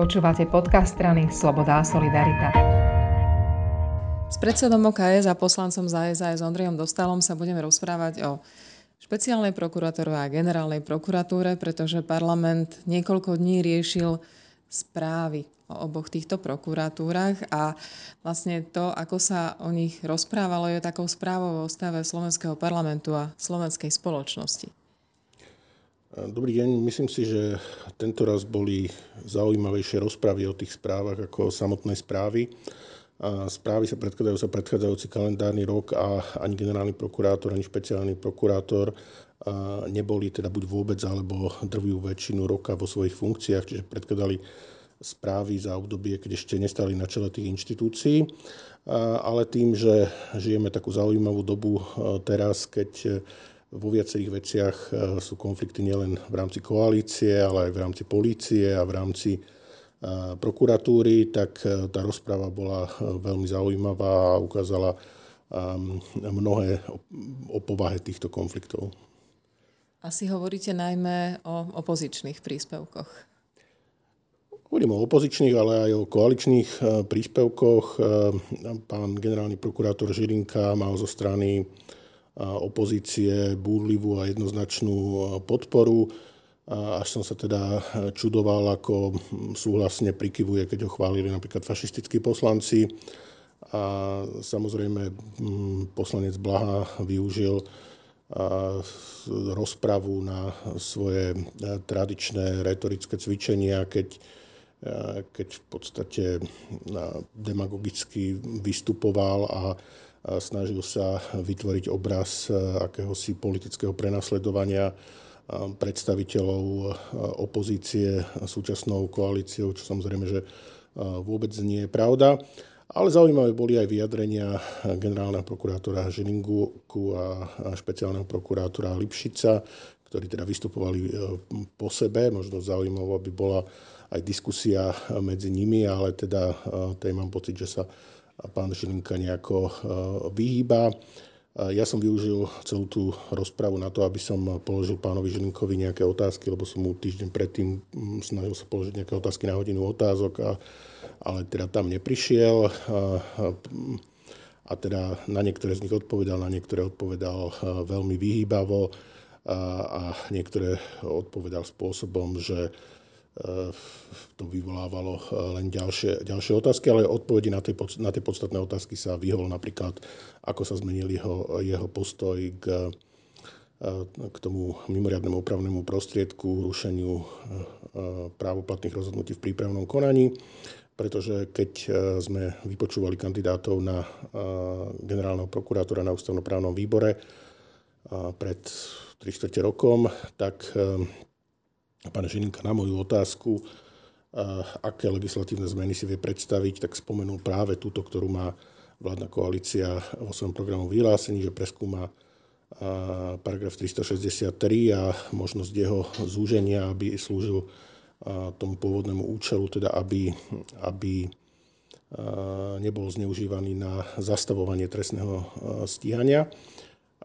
Počúvate podcast strany Sloboda a Solidarita. S predsedom OKS a poslancom za SAS Ondrejom Dostalom sa budeme rozprávať o špeciálnej prokuratúre a generálnej prokuratúre, pretože parlament niekoľko dní riešil správy o oboch týchto prokuratúrach a vlastne to, ako sa o nich rozprávalo, je takou správou o stave slovenského parlamentu a slovenskej spoločnosti. Dobrý deň. Myslím si, že tento raz boli zaujímavejšie rozpravy o tých správach ako o samotnej správy. Správy sa predkladajú za predchádzajúci kalendárny rok a ani generálny prokurátor, ani špeciálny prokurátor neboli teda buď vôbec alebo drvú väčšinu roka vo svojich funkciách, čiže predkladali správy za obdobie, keď ešte nestali na čele tých inštitúcií. Ale tým, že žijeme takú zaujímavú dobu teraz, keď vo viacerých veciach e, sú konflikty nielen v rámci koalície, ale aj v rámci polície a v rámci e, prokuratúry, tak e, tá rozpráva bola veľmi zaujímavá a ukázala mnohé o povahe týchto konfliktov. Asi hovoríte najmä o opozičných príspevkoch. Hovorím o opozičných, ale aj o koaličných príspevkoch. Pán generálny prokurátor Žilinka mal zo strany opozície búrlivú a jednoznačnú podporu. Až som sa teda čudoval, ako súhlasne prikyvuje, keď ho chválili napríklad fašistickí poslanci. A samozrejme poslanec Blaha využil rozpravu na svoje tradičné retorické cvičenia, keď, keď v podstate demagogicky vystupoval a snažil sa vytvoriť obraz e, akéhosi politického prenasledovania e, predstaviteľov e, opozície súčasnou koalíciou, čo samozrejme, že vôbec nie je pravda. Ale zaujímavé boli aj vyjadrenia generálneho prokurátora Žilingu a špeciálneho prokurátora Lipšica, ktorí teda vystupovali po sebe. Možno zaujímavé by bola aj diskusia medzi nimi, ale teda tej mám pocit, že sa pán Žilinka nejako e, vyhýba. Ja som využil celú tú rozpravu na to, aby som položil pánovi Žilinkovi nejaké otázky, lebo som mu týždeň predtým mm, snažil sa položiť nejaké otázky na hodinu otázok, a, ale teda tam neprišiel. A, teda na niektoré z nich odpovedal, na niektoré odpovedal veľmi vyhýbavo a, niektoré odpovedal spôsobom, že to vyvolávalo len ďalšie, ďalšie otázky, ale odpovedi na tie, na tie podstatné otázky sa vyhol napríklad, ako sa zmenil jeho, jeho postoj k, k tomu mimoriadnemu opravnému prostriedku, rušeniu právoplatných rozhodnutí v prípravnom konaní, pretože keď sme vypočúvali kandidátov na generálneho prokurátora na ústavnoprávnom výbore pred 300 rokom, tak pán Žilinka na moju otázku, aké legislatívne zmeny si vie predstaviť, tak spomenul práve túto, ktorú má vládna koalícia vo svojom programu vyhlásení, že preskúma paragraf 363 a možnosť jeho zúženia, aby slúžil tomu pôvodnému účelu, teda aby, aby nebol zneužívaný na zastavovanie trestného stíhania.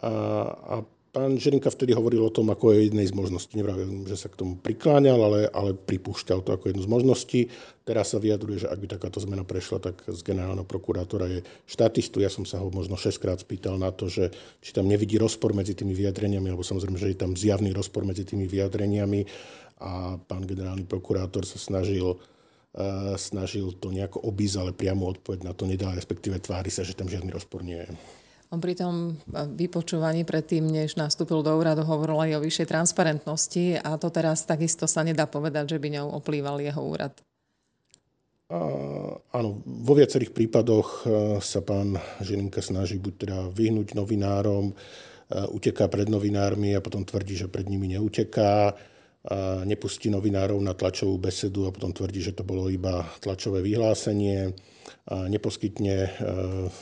A, a Pán Žilinka vtedy hovoril o tom ako o jednej z možností. Nevravím, že sa k tomu prikláňal, ale, ale pripúšťal to ako jednu z možností. Teraz sa vyjadruje, že ak by takáto zmena prešla, tak z generálneho prokurátora je štatistu. Ja som sa ho možno 6 krát spýtal na to, že či tam nevidí rozpor medzi tými vyjadreniami, alebo samozrejme, že je tam zjavný rozpor medzi tými vyjadreniami. A pán generálny prokurátor sa snažil uh, snažil to nejako obísť, ale priamo odpoveď na to nedal, respektíve tvári sa, že tam žiadny rozpor nie je. On pri tom vypočúvaní predtým, než nastúpil do úradu, hovoril aj o vyššej transparentnosti a to teraz takisto sa nedá povedať, že by ňou oplýval jeho úrad. A, áno, vo viacerých prípadoch e, sa pán Žilinka snaží buď teda vyhnúť novinárom, e, uteká pred novinármi a potom tvrdí, že pred nimi neuteká, nepustí novinárov na tlačovú besedu a potom tvrdí, že to bolo iba tlačové vyhlásenie neposkytne e,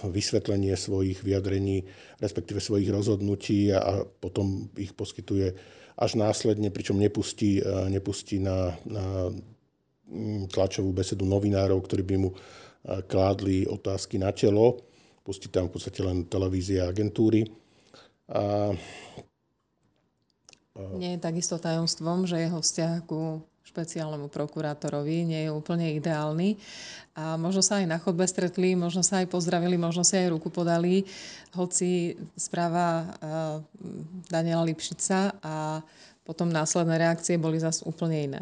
vysvetlenie svojich vyjadrení, respektíve svojich rozhodnutí a potom ich poskytuje až následne, pričom nepustí, e, nepustí na, na mm, tlačovú besedu novinárov, ktorí by mu e, kládli otázky na telo. Pustí tam v podstate len televízie a agentúry. A nie je takisto tajomstvom, že jeho vzťah ku špeciálnemu prokurátorovi, nie je úplne ideálny. A možno sa aj na chodbe stretli, možno sa aj pozdravili, možno si aj ruku podali, hoci správa Daniela Lipšica a potom následné reakcie boli zase úplne iné.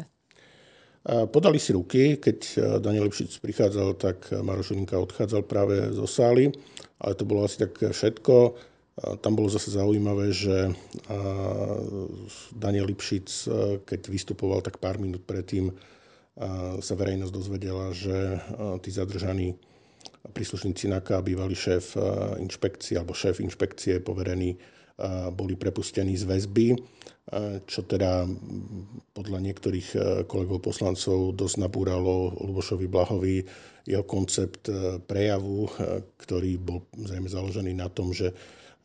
Podali si ruky, keď Daniel Lipšic prichádzal, tak Maroš odchádzal práve zo sály, ale to bolo asi tak všetko. Tam bolo zase zaujímavé, že Daniel Lipšic, keď vystupoval tak pár minút predtým, sa verejnosť dozvedela, že tí zadržaní príslušníci NAKA, bývalý šéf inšpekcie alebo šéf inšpekcie poverený, boli prepustení z väzby, čo teda podľa niektorých kolegov poslancov dosť nabúralo Lubošovi Blahovi jeho koncept prejavu, ktorý bol zrejme založený na tom, že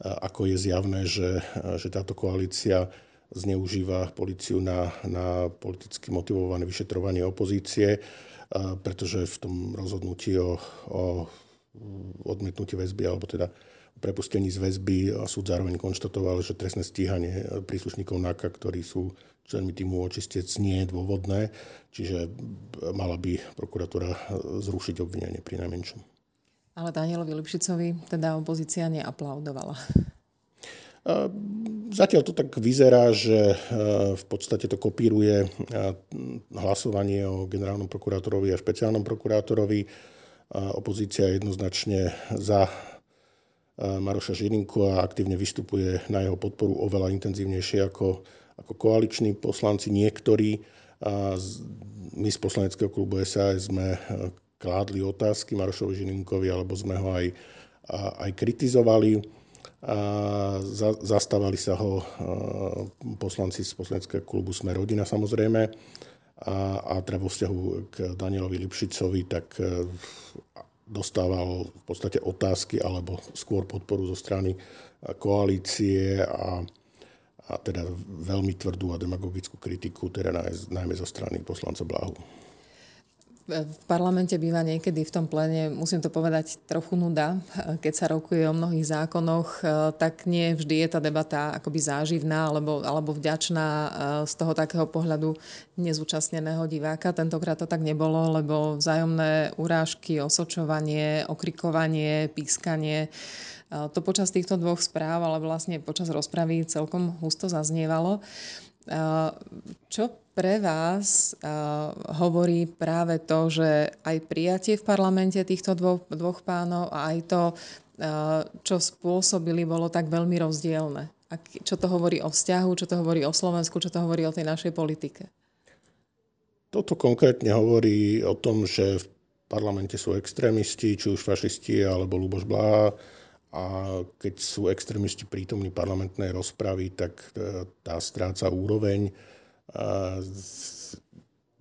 ako je zjavné, že, že táto koalícia zneužíva policiu na, na politicky motivované vyšetrovanie opozície, pretože v tom rozhodnutí o, o odmietnutí väzby, alebo teda prepustení z väzby a súd zároveň konštatoval, že trestné stíhanie príslušníkov NAKA, ktorí sú členmi týmu očistec, nie je dôvodné, čiže mala by prokuratúra zrušiť obvinenie pri najmenšom. Ale Danielovi Lipšicovi teda opozícia neaplaudovala. Zatiaľ to tak vyzerá, že v podstate to kopíruje hlasovanie o generálnom prokurátorovi a špeciálnom prokurátorovi. Opozícia je jednoznačne za Maroša Žilinku a aktívne vystupuje na jeho podporu oveľa intenzívnejšie ako, ako koaliční poslanci. Niektorí my z poslaneckého klubu SAS sme kládli otázky Marošovi Žilinkovi, alebo sme ho aj, aj kritizovali. A za, zastávali sa ho poslanci z poslaneckého klubu Sme rodina samozrejme. A, a teda vo vzťahu k Danielovi Lipšicovi, tak e, dostával v podstate otázky alebo skôr podporu zo strany koalície a, a teda veľmi tvrdú a demagogickú kritiku, teda najmä zo strany poslanca Blahu v parlamente býva niekedy v tom plene, musím to povedať, trochu nuda. Keď sa rokuje o mnohých zákonoch, tak nie vždy je tá debata akoby záživná alebo, alebo vďačná z toho takého pohľadu nezúčastneného diváka. Tentokrát to tak nebolo, lebo vzájomné urážky, osočovanie, okrikovanie, pískanie to počas týchto dvoch správ, ale vlastne počas rozpravy celkom husto zaznievalo. Čo pre vás hovorí práve to, že aj prijatie v parlamente týchto dvoch, dvoch pánov a aj to, čo spôsobili, bolo tak veľmi rozdielne? A čo to hovorí o vzťahu, čo to hovorí o Slovensku, čo to hovorí o tej našej politike? Toto konkrétne hovorí o tom, že v parlamente sú extrémisti, či už fašisti alebo Luboš Blaha, a keď sú extrémisti prítomní parlamentnej rozpravy, tak e, tá stráca úroveň.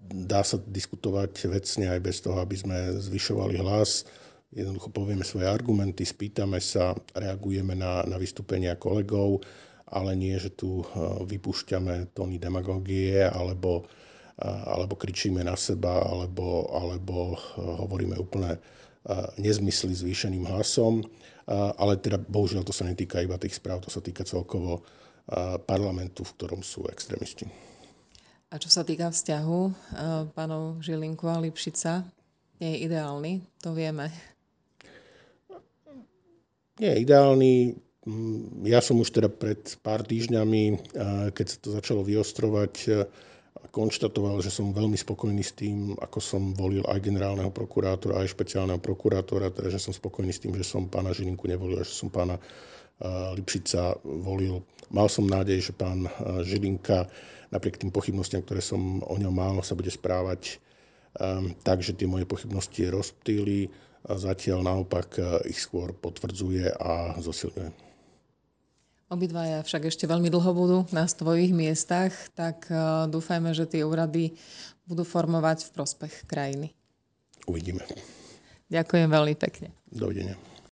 Dá sa diskutovať vecne aj bez toho, aby sme zvyšovali hlas. Jednoducho povieme svoje argumenty, spýtame sa, reagujeme na, na vystúpenia kolegov, ale nie, že tu e, vypúšťame tóny demagógie alebo, alebo kričíme na seba, alebo, alebo e, hovoríme úplne nezmysly zvýšeným hlasom ale teda bohužiaľ to sa netýka iba tých správ, to sa týka celkovo parlamentu, v ktorom sú extrémisti. A čo sa týka vzťahu pánov Žilinku a Lipšica, nie je ideálny, to vieme. Nie je ideálny. Ja som už teda pred pár týždňami, keď sa to začalo vyostrovať, konštatoval, že som veľmi spokojný s tým, ako som volil aj generálneho prokurátora, aj špeciálneho prokurátora, teda že som spokojný s tým, že som pána Žilinku nevolil, že som pána Lipšica volil. Mal som nádej, že pán Žilinka napriek tým pochybnostiam, ktoré som o ňom mal, sa bude správať tak, že tie moje pochybnosti rozptýli. Zatiaľ naopak ich skôr potvrdzuje a zosilňuje. Obidvaja však ešte veľmi dlho budú na svojich miestach, tak uh, dúfajme, že tie úrady budú formovať v prospech krajiny. Uvidíme. Ďakujem veľmi pekne. Dovidenia.